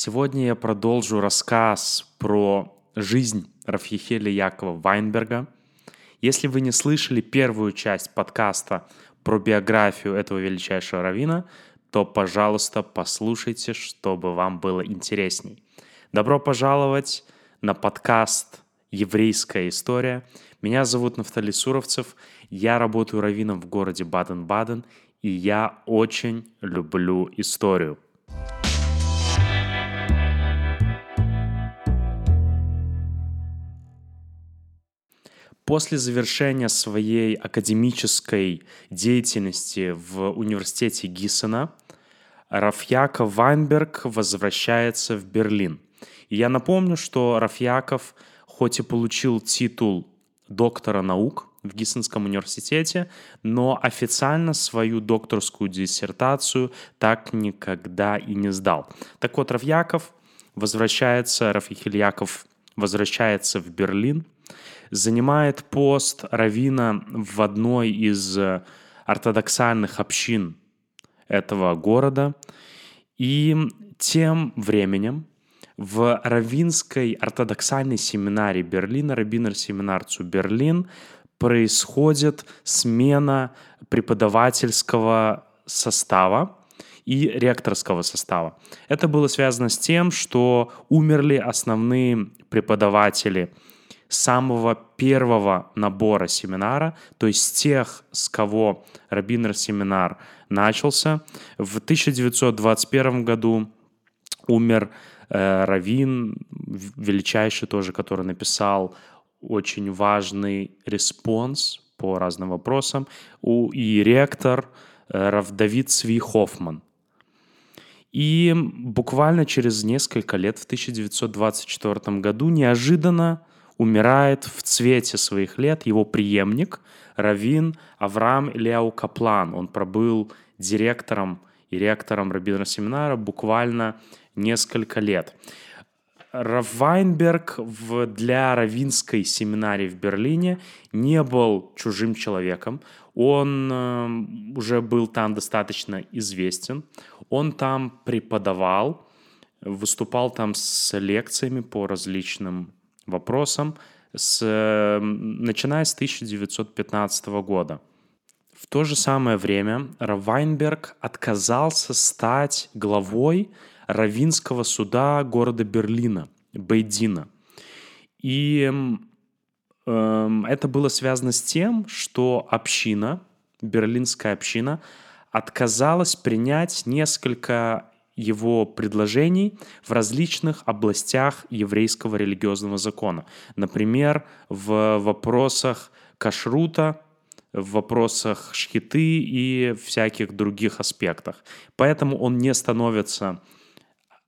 Сегодня я продолжу рассказ про жизнь Рафихеля Якова Вайнберга. Если вы не слышали первую часть подкаста про биографию этого величайшего равина, то, пожалуйста, послушайте, чтобы вам было интересней. Добро пожаловать на подкаст «Еврейская история». Меня зовут Нафтали Суровцев, я работаю раввином в городе Баден-Баден, и я очень люблю историю – После завершения своей академической деятельности в университете Гиссена Рафьяков Вайнберг возвращается в Берлин. И я напомню, что Рафьяков, хоть и получил титул доктора наук в Гиссенском университете, но официально свою докторскую диссертацию так никогда и не сдал. Так вот, Рафьяков возвращается, Рафихильяков возвращается в Берлин – занимает пост равина в одной из э, ортодоксальных общин этого города. И тем временем в Равинской ортодоксальной семинарии Берлина, Рабинер семинар Цу Берлин, происходит смена преподавательского состава и ректорского состава. Это было связано с тем, что умерли основные преподаватели – самого первого набора семинара, то есть тех, с кого Рабинер семинар начался. В 1921 году умер э, раввин, величайший тоже, который написал очень важный респонс по разным вопросам, у, и ректор э, рав Давид Цви Хоффман. И буквально через несколько лет, в 1924 году, неожиданно умирает в цвете своих лет его преемник Равин Авраам Ильяу Каплан. Он пробыл директором и ректором Рабинра семинара буквально несколько лет. Рав Вайнберг в, для равинской семинарии в Берлине не был чужим человеком. Он э, уже был там достаточно известен. Он там преподавал, выступал там с лекциями по различным вопросам, с, начиная с 1915 года. В то же самое время Равайнберг отказался стать главой Равинского суда города Берлина, Бейдина. И э, это было связано с тем, что община, берлинская община, отказалась принять несколько его предложений в различных областях еврейского религиозного закона. Например, в вопросах кашрута, в вопросах шхиты и всяких других аспектах. Поэтому он не становится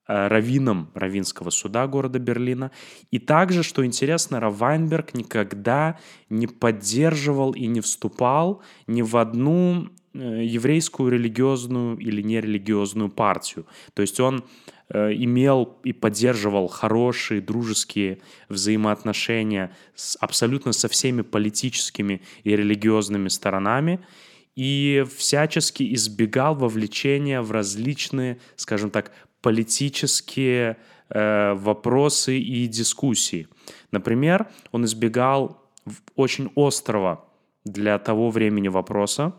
э, раввином Равинского суда города Берлина. И также, что интересно, Равайнберг никогда не поддерживал и не вступал ни в одну еврейскую религиозную или нерелигиозную партию. То есть он э, имел и поддерживал хорошие дружеские взаимоотношения с, абсолютно со всеми политическими и религиозными сторонами и всячески избегал вовлечения в различные, скажем так, политические э, вопросы и дискуссии. Например, он избегал очень острого для того времени вопроса,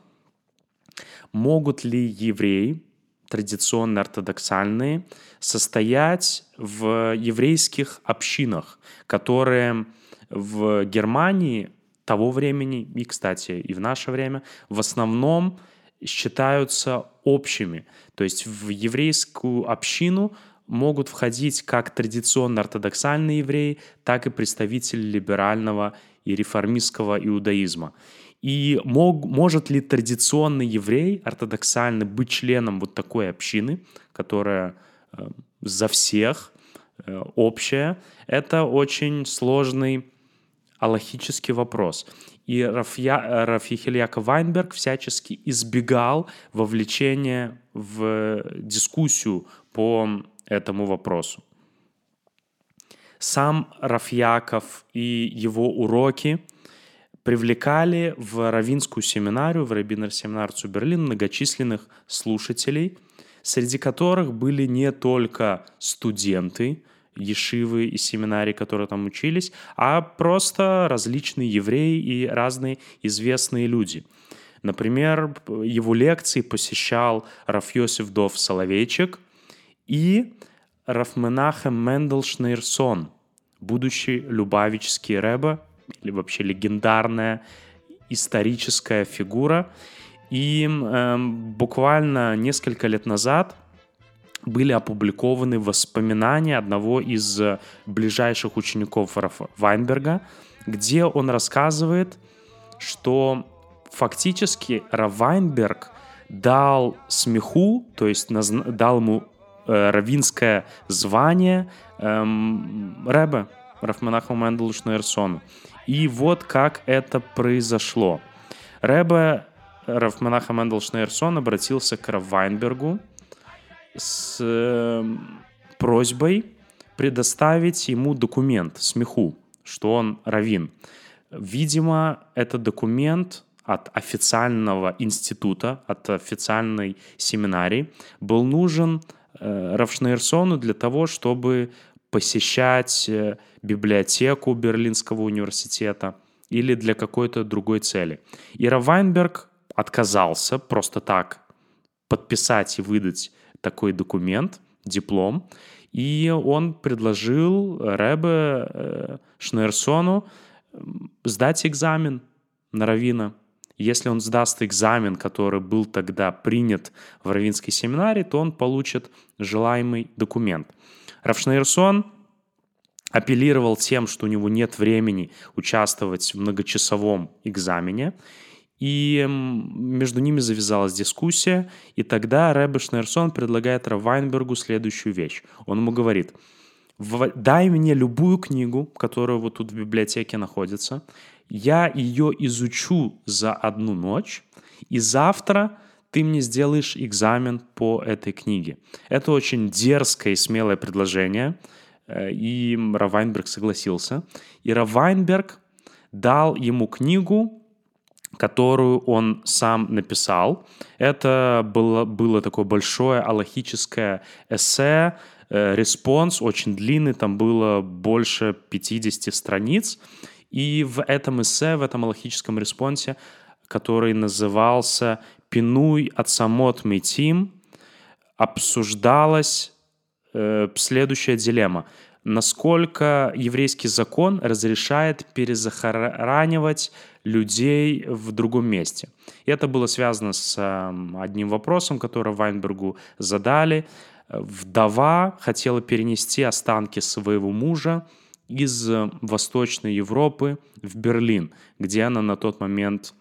могут ли евреи, традиционно ортодоксальные, состоять в еврейских общинах, которые в Германии того времени, и, кстати, и в наше время, в основном считаются общими. То есть в еврейскую общину могут входить как традиционно ортодоксальные евреи, так и представители либерального и реформистского иудаизма. И мог, может ли традиционный еврей, ортодоксальный, быть членом вот такой общины, которая э, за всех э, общая? Это очень сложный аллахический вопрос. И Рафья, Рафихельяка Вайнберг всячески избегал вовлечения в дискуссию по этому вопросу. Сам Рафьяков и его уроки привлекали в равинскую семинарию, в Рабинер семинар Цуберлин многочисленных слушателей. среди которых были не только студенты, ешивы и семинарии, которые там учились, а просто различные евреи и разные известные люди. Например, его лекции посещал Рафьосиф Дов Соловейчик и Рафменахем Мендел Шнейрсон, будущий Любавический Рэбе, или вообще легендарная историческая фигура. И э, буквально несколько лет назад были опубликованы воспоминания одного из ближайших учеников Вайнберга, где он рассказывает, что фактически Равайнберг дал смеху, то есть дал ему э, равинское звание эм, Рэбе, Рафманаху Менделу Шнейрсону. И вот как это произошло. Рэбе Рафманаха Мендел Шнейрсон обратился к Равайнбергу, с э, просьбой предоставить ему документ, смеху, что он равин. Видимо, этот документ от официального института, от официальной семинарии был нужен э, Равшнейрсону для того, чтобы посещать э, библиотеку Берлинского университета или для какой-то другой цели. И Равайнберг отказался просто так подписать и выдать такой документ, диплом, и он предложил Рэбе э, Шнерсону сдать экзамен на равина. Если он сдаст экзамен, который был тогда принят в равинской семинарии, то он получит желаемый документ. Равшнейрсон апеллировал тем, что у него нет времени участвовать в многочасовом экзамене, и между ними завязалась дискуссия, и тогда Рэбе Шнерсон предлагает Равайнбергу следующую вещь. Он ему говорит, дай мне любую книгу, которая вот тут в библиотеке находится, я ее изучу за одну ночь, и завтра ты мне сделаешь экзамен по этой книге. Это очень дерзкое и смелое предложение, э, и Рав Вайнберг согласился. И Рав Вайнберг дал ему книгу, которую он сам написал. Это было, было такое большое алахическое эссе, э, респонс очень длинный, там было больше 50 страниц. И в этом эссе, в этом аллахическом респонсе, который назывался «Пинуй от самот метим», обсуждалась э, следующая дилемма. Насколько еврейский закон разрешает перезахоранивать людей в другом месте. И это было связано с одним вопросом, который Вайнбергу задали. Вдова хотела перенести останки своего мужа из Восточной Европы в Берлин, где она на тот момент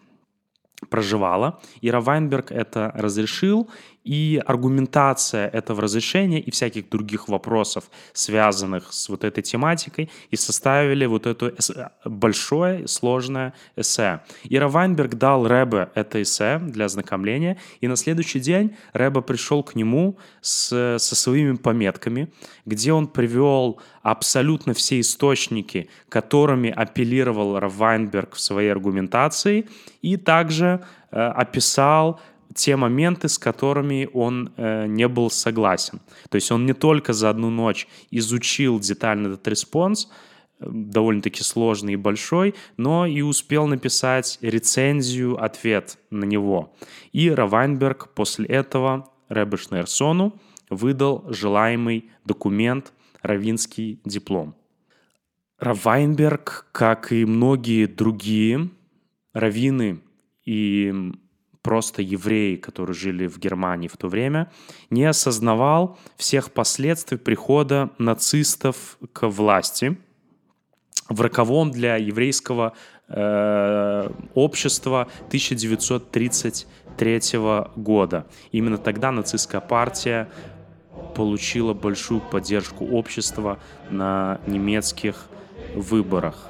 проживала. Ира Вайнберг это разрешил, и аргументация этого разрешения и всяких других вопросов, связанных с вот этой тематикой, и составили вот это большое, сложное эссе. Ира Вайнберг дал Рэбе это эссе для ознакомления, и на следующий день Рэбе пришел к нему с, со своими пометками, где он привел абсолютно все источники, которыми апеллировал Рав Вайнберг в своей аргументации, и также э, описал те моменты, с которыми он э, не был согласен. То есть он не только за одну ночь изучил детально этот респонс, э, довольно-таки сложный и большой, но и успел написать рецензию, ответ на него. И Рав Вайнберг после этого Ребе Шнеерсону выдал желаемый документ, равинский диплом. Равайнберг, как и многие другие раввины и просто евреи, которые жили в Германии в то время, не осознавал всех последствий прихода нацистов к власти в роковом для еврейского э, общества 1933 года. Именно тогда нацистская партия получила большую поддержку общества на немецких выборах.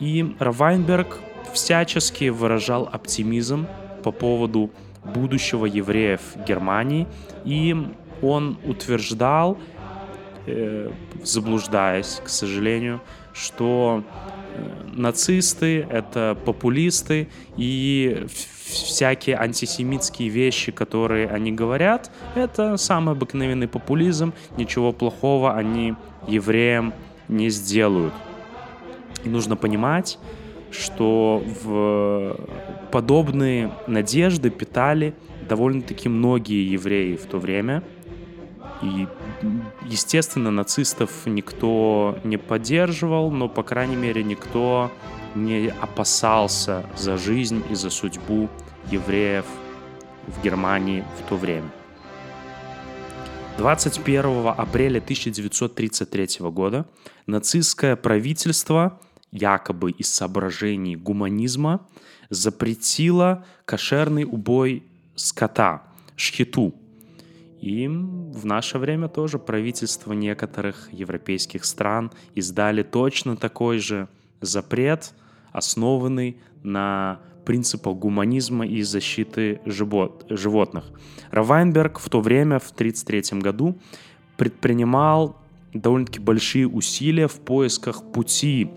И Равайнберг всячески выражал оптимизм по поводу будущего евреев Германии, и он утверждал э, заблуждаясь, к сожалению, что э, нацисты — это популисты, и всякие антисемитские вещи, которые они говорят, это самый обыкновенный популизм, ничего плохого они евреям не сделают. И нужно понимать, что в подобные надежды питали довольно-таки многие евреи в то время. И, естественно, нацистов никто не поддерживал, но, по крайней мере, никто не опасался за жизнь и за судьбу евреев в Германии в то время. 21 апреля 1933 года нацистское правительство, якобы из соображений гуманизма, запретило кошерный убой скота, шхиту. И в наше время тоже правительства некоторых европейских стран издали точно такой же запрет, основанный на принципах гуманизма и защиты живот, животных. Равайнберг в то время, в 1933 году, предпринимал довольно-таки большие усилия в поисках пути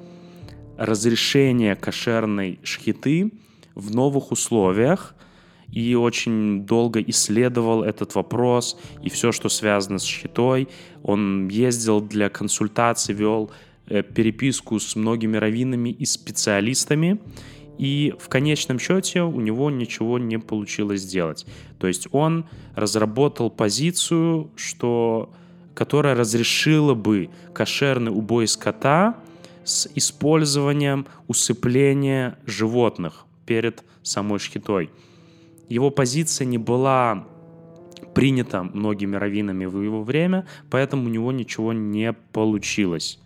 разрешения кошерной шхиты в новых условиях и очень долго исследовал этот вопрос и все, что связано с шхитой. Он ездил для консультаций, вел э, переписку с многими раввинами и специалистами, и в конечном счете у него ничего не получилось сделать. То есть он разработал позицию, что, которая разрешила бы кошерный убой скота с использованием усыпления животных перед самой шхитой. Его позиция не была принята многими раввинами в его время, поэтому у него ничего не получилось.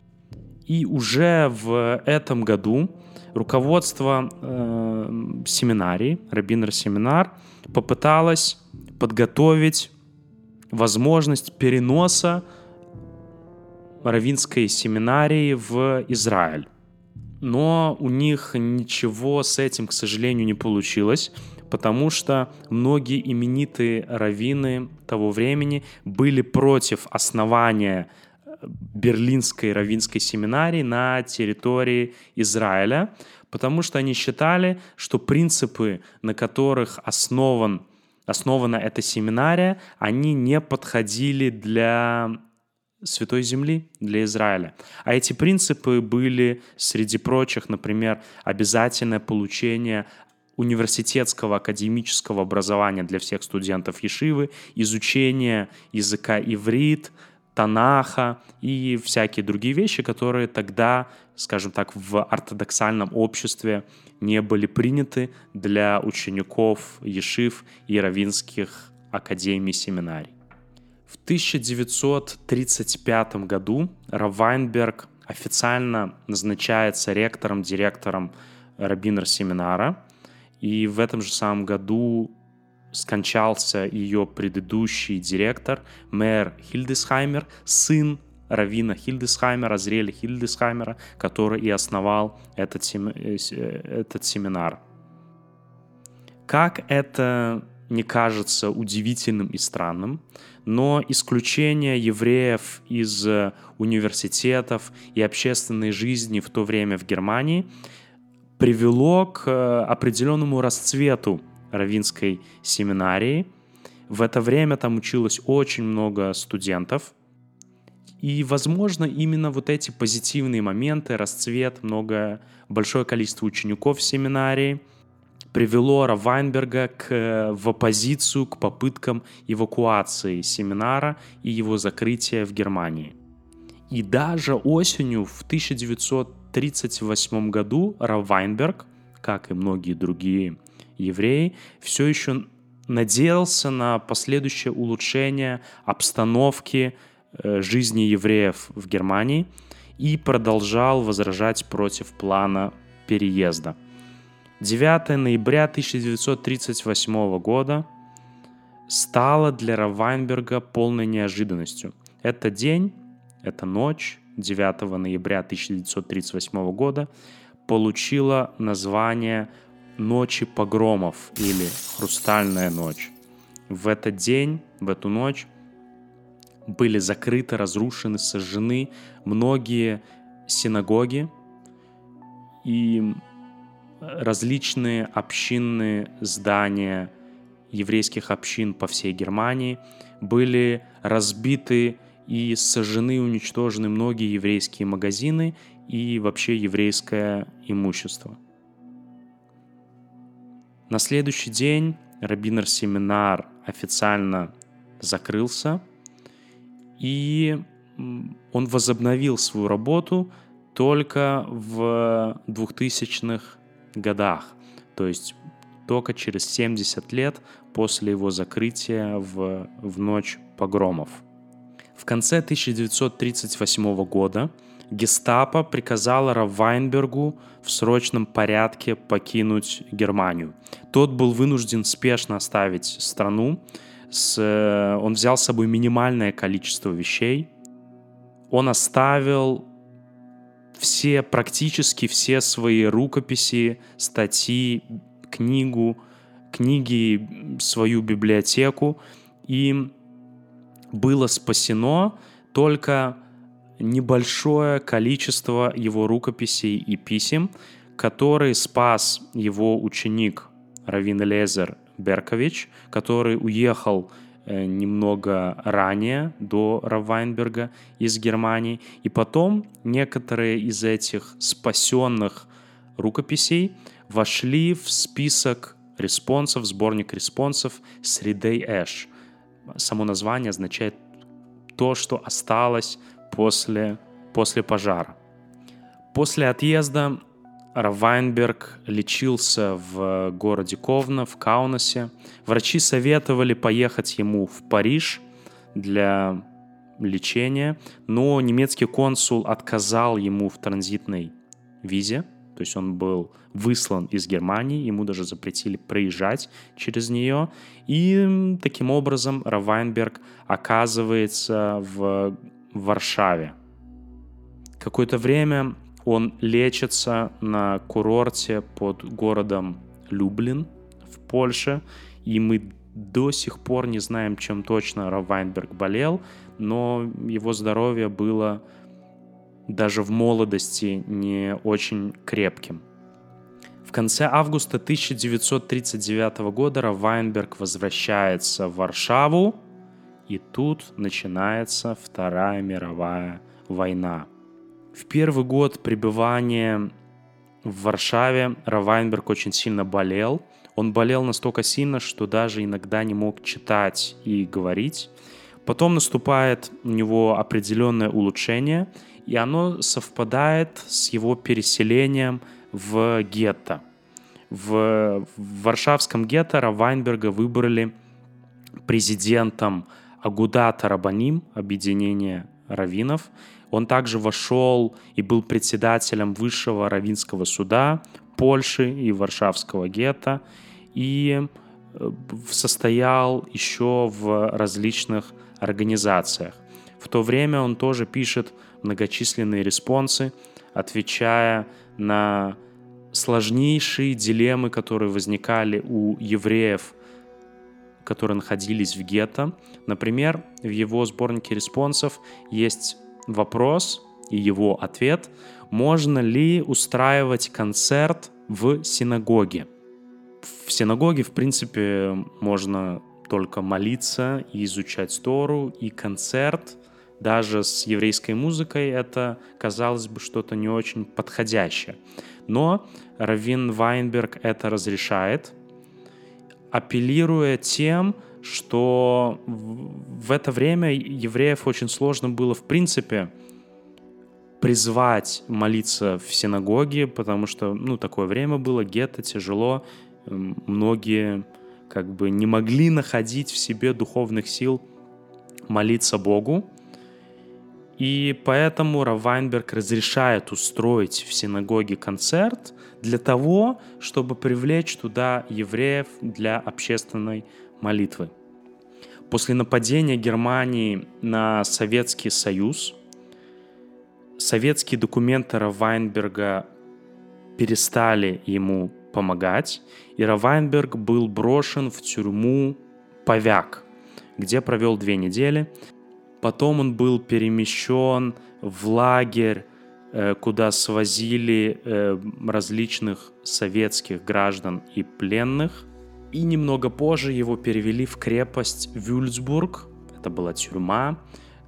И уже в этом году руководство э, семинарии, Рабинер семинар, попыталось подготовить возможность переноса равинской семинарии в Израиль. Но у них ничего с этим, к сожалению, не получилось, потому что многие именитые раввины того времени были против основания Берлинской равинской семинарии на территории Израиля, потому что они считали, что принципы, на которых основан, основана эта семинария, они не подходили для Святой Земли, для Израиля. А эти принципы были, среди прочих, например, обязательное получение университетского академического образования для всех студентов Ешивы, изучение языка иврит, Танаха и всякие другие вещи, которые тогда, скажем так, в ортодоксальном обществе не были приняты для учеников Ешив и равинских академий семинарий. В 1935 году Равайнберг официально назначается ректором, директором Рабинер семинара, и в этом же самом году скончался ее предыдущий директор, мэр Хильдесхаймер, сын Равина Хильдесхаймера, Зрели Хильдесхаймера, который и основал этот, сем... Э, э, этот семинар. Как это не кажется удивительным и странным, но исключение евреев из университетов и общественной жизни в то время в Германии привело к э, определенному расцвету Равинской семинарии. В это время там училось очень много студентов. И, возможно, именно вот эти позитивные моменты, расцвет, много, большое количество учеников в семинарии привело Равайнберга к, в оппозицию к попыткам эвакуации семинара и его закрытия в Германии. И даже осенью в 1938 году Равайнберг, как и многие другие евреи, все еще надеялся на последующее улучшение обстановки э, жизни евреев в Германии и продолжал возражать против плана переезда. 9 ноября 1938 года стало для Равайнберга полной неожиданностью. Это день, эта ночь 9 ноября 1938 года получила название ночи погромов или хрустальная ночь. В этот день, в эту ночь были закрыты, разрушены, сожжены многие синагоги и различные общинные здания еврейских общин по всей Германии были разбиты и сожжены, уничтожены многие еврейские магазины и вообще еврейское имущество. На следующий день Рабинер-семинар официально закрылся, и он возобновил свою работу только в 2000-х годах, то есть только через 70 лет после его закрытия в, в ночь погромов. В конце 1938 года гестапо приказало Равайнбергу в срочном порядке покинуть Германию. Тот был вынужден спешно оставить страну. С, он взял с собой минимальное количество вещей. Он оставил все, практически все свои рукописи, статьи, книгу, книги, свою библиотеку. И было спасено только небольшое количество его рукописей и писем, которые спас его ученик Равин Лезер Беркович, который уехал немного ранее до Равайнберга из Германии. И потом некоторые из этих спасенных рукописей вошли в список респонсов, сборник респонсов среды Эш. Само название означает то, что осталось после, после пожара. После отъезда Равайнберг лечился в городе Ковна, в Каунасе. Врачи советовали поехать ему в Париж для лечения, но немецкий консул отказал ему в транзитной визе, то есть он был выслан из Германии, ему даже запретили проезжать через нее. И таким образом Равайнберг оказывается в Варшаве. Какое-то время он лечится на курорте под городом Люблин в Польше, и мы до сих пор не знаем, чем точно Равайнберг болел, но его здоровье было даже в молодости не очень крепким. В конце августа 1939 года Равайнберг возвращается в Варшаву, и тут начинается Вторая мировая война. В первый год пребывания в Варшаве Равайнберг очень сильно болел. Он болел настолько сильно, что даже иногда не мог читать и говорить. Потом наступает у него определенное улучшение, и оно совпадает с его переселением в гетто. В, в Варшавском гетто Равайнберга выбрали президентом Агудата Рабаним, объединение раввинов. Он также вошел и был председателем Высшего раввинского суда Польши и Варшавского гетто и э, состоял еще в различных организациях. В то время он тоже пишет многочисленные респонсы, отвечая на сложнейшие дилеммы, которые возникали у евреев которые находились в гетто. Например, в его сборнике респонсов есть вопрос и его ответ, можно ли устраивать концерт в синагоге. В синагоге, в принципе, можно только молиться и изучать Тору, и концерт, даже с еврейской музыкой, это, казалось бы, что-то не очень подходящее. Но Равин Вайнберг это разрешает, апеллируя тем, что в это время евреев очень сложно было, в принципе, призвать молиться в синагоге, потому что, ну, такое время было, гетто, тяжело, многие как бы не могли находить в себе духовных сил молиться Богу, и поэтому Равайнберг разрешает устроить в синагоге концерт для того, чтобы привлечь туда евреев для общественной молитвы. После нападения Германии на Советский Союз советские документы Равайнберга перестали ему помогать, и Равайнберг был брошен в тюрьму Повяк, где провел две недели. Потом он был перемещен в лагерь, э, куда свозили э, различных советских граждан и пленных. И немного позже его перевели в крепость Вюльцбург. Это была тюрьма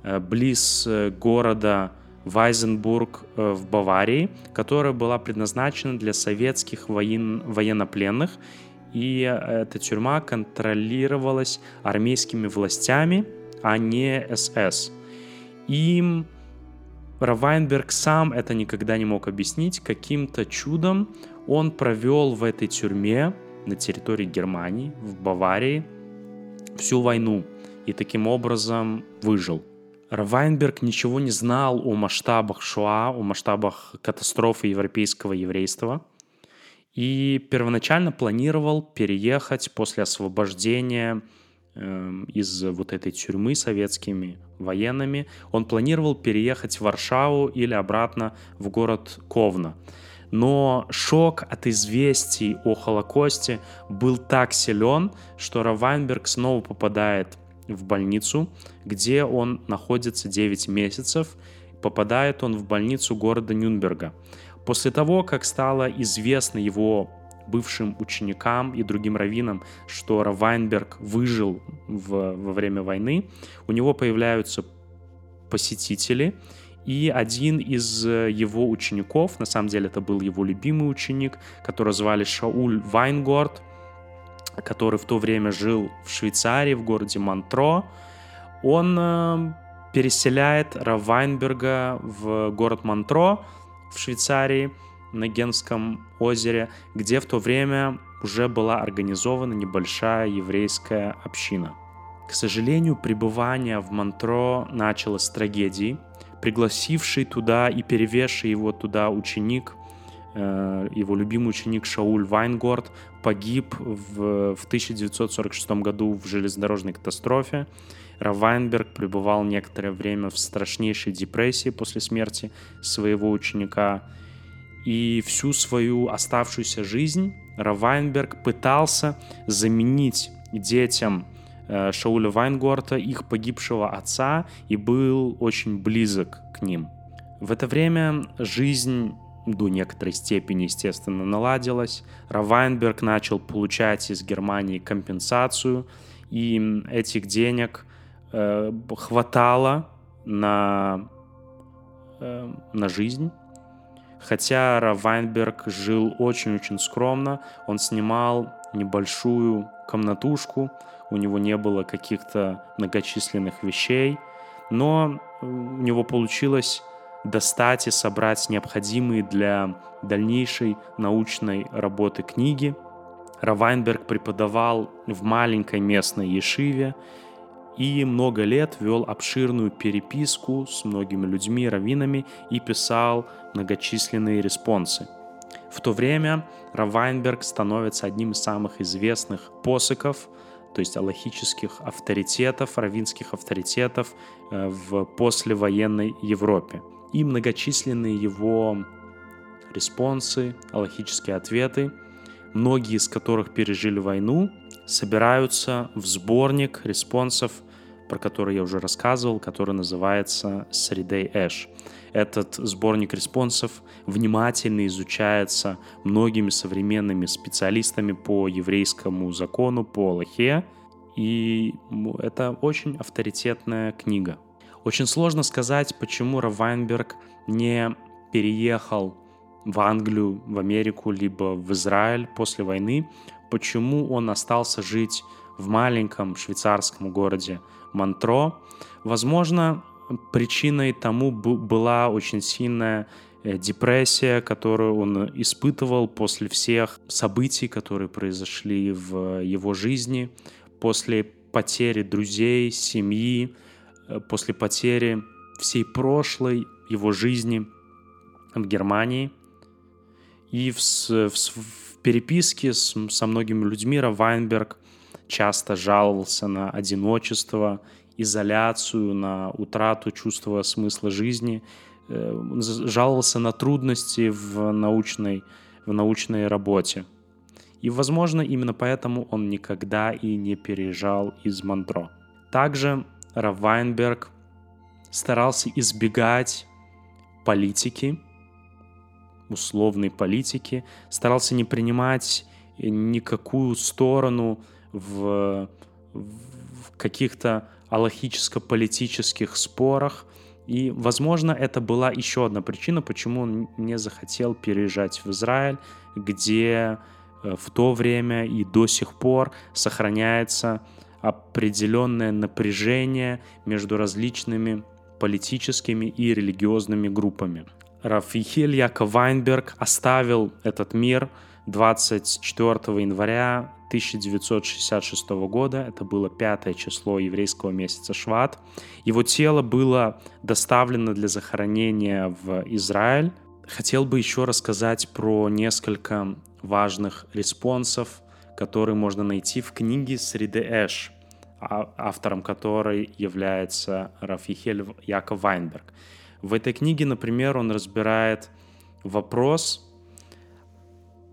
э, близ города Вайзенбург в Баварии, которая была предназначена для советских воен... военнопленных. И эта тюрьма контролировалась армейскими властями – а не СС. И Равайнберг сам это никогда не мог объяснить. Каким-то чудом он провел в этой тюрьме на территории Германии, в Баварии, всю войну и таким образом выжил. Равайнберг ничего не знал о масштабах Шоа, о масштабах катастрофы европейского еврейства и первоначально планировал переехать после освобождения Эм, из вот этой тюрьмы советскими военными, он планировал переехать в Варшаву или обратно в город Ковна. Но шок от известий о Холокосте был так силен, что Равайнберг снова попадает в больницу, где он находится 9 месяцев. Попадает он в больницу города Нюнберга. После того, как стало известно его бывшим ученикам и другим раввинам, что Равайнберг выжил в, во время войны, у него появляются посетители, и один из его учеников, на самом деле это был его любимый ученик, которого звали Шауль Вайнгорд, который в то время жил в Швейцарии, в городе Монтро, он э, переселяет Равайнберга в город Монтро в Швейцарии, на Генском озере, где в то время уже была организована небольшая еврейская община. К сожалению, пребывание в Монтро началось с трагедии. Пригласивший туда и перевезший его туда ученик, э, его любимый ученик Шауль Вайнгорд, погиб в, в 1946 году в железнодорожной катастрофе. Равайнберг пребывал некоторое время в страшнейшей депрессии после смерти своего ученика и всю свою оставшуюся жизнь Равайнберг пытался заменить детям Шауля Вайнгорта их погибшего отца и был очень близок к ним. В это время жизнь до некоторой степени, естественно, наладилась. Равайнберг начал получать из Германии компенсацию, и этих денег э, хватало на, э, на жизнь Хотя Равайнберг жил очень-очень скромно, он снимал небольшую комнатушку, у него не было каких-то многочисленных вещей, но у него получилось достать и собрать необходимые для дальнейшей научной работы книги. Равайнберг преподавал в маленькой местной ешиве, и много лет вел обширную переписку с многими людьми, раввинами и писал многочисленные респонсы. В то время Равайнберг становится одним из самых известных посыков, то есть аллахических авторитетов, равинских авторитетов э, в послевоенной Европе. И многочисленные его респонсы, алахические ответы, многие из которых пережили войну, собираются в сборник респонсов, про который я уже рассказывал, который называется «Сридей Эш». Этот сборник респонсов внимательно изучается многими современными специалистами по еврейскому закону, по Алахе, и это очень авторитетная книга. Очень сложно сказать, почему Равайнберг не переехал в Англию, в Америку, либо в Израиль после войны почему он остался жить в маленьком швейцарском городе Монтро. Возможно, причиной тому была очень сильная э, депрессия, которую он испытывал после всех событий, которые произошли в его жизни, после потери друзей, семьи, э, после потери всей прошлой его жизни в Германии. И в, в, переписке с, со многими людьми Равайнберг часто жаловался на одиночество, изоляцию, на утрату чувства смысла жизни, э, жаловался на трудности в научной, в научной работе. И, возможно, именно поэтому он никогда и не переезжал из Монтро. Также Равайнберг старался избегать политики, условной политики, старался не принимать никакую сторону в, в каких-то аллахическо-политических спорах. И, возможно, это была еще одна причина, почему он не захотел переезжать в Израиль, где э, в то время и до сих пор сохраняется определенное напряжение между различными политическими и религиозными группами. Рафихель Яков Вайнберг оставил этот мир 24 января 1966 года. Это было пятое число еврейского месяца Шват. Его тело было доставлено для захоронения в Израиль. Хотел бы еще рассказать про несколько важных респонсов, которые можно найти в книге Среды Эш, а, автором которой является Рафихель Яков Вайнберг. В этой книге, например, он разбирает вопрос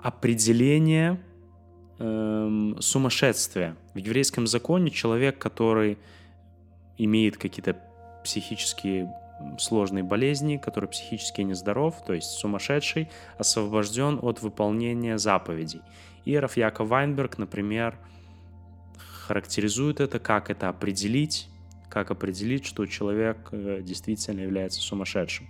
определения эм, сумасшествия. В еврейском законе человек, который имеет какие-то психические сложные болезни, который психически нездоров, то есть сумасшедший, освобожден от выполнения заповедей. И Рафьяков Вайнберг, например, характеризует это, как это определить, как определить, что человек э, действительно является сумасшедшим.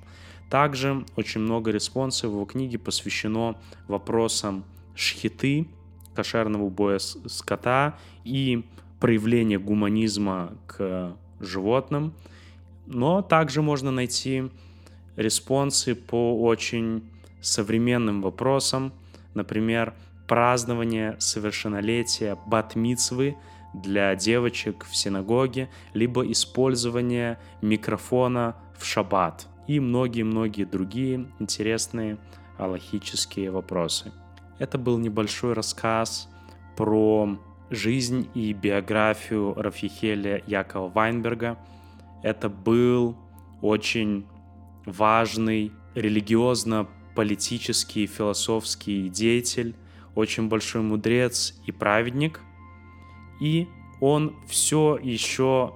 Также очень много респонсов в его книге посвящено вопросам шхиты, кошерного убоя скота и проявления гуманизма к животным. Но также можно найти респонсы по очень современным вопросам, например, празднование совершеннолетия батмицвы для девочек в синагоге, либо использование микрофона в шаббат и многие-многие другие интересные аллахические вопросы. Это был небольшой рассказ про жизнь и биографию Рафихеля Якова Вайнберга. Это был очень важный религиозно-политический философский деятель, очень большой мудрец и праведник. И он все еще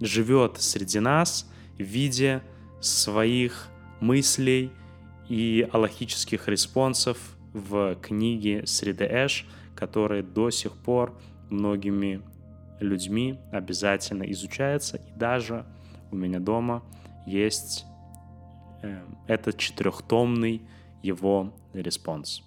живет среди нас в виде своих мыслей и алахических респонсов в книге Сридей Эш, которая до сих пор многими людьми обязательно изучается. И даже у меня дома есть э, этот четырехтомный его респонс.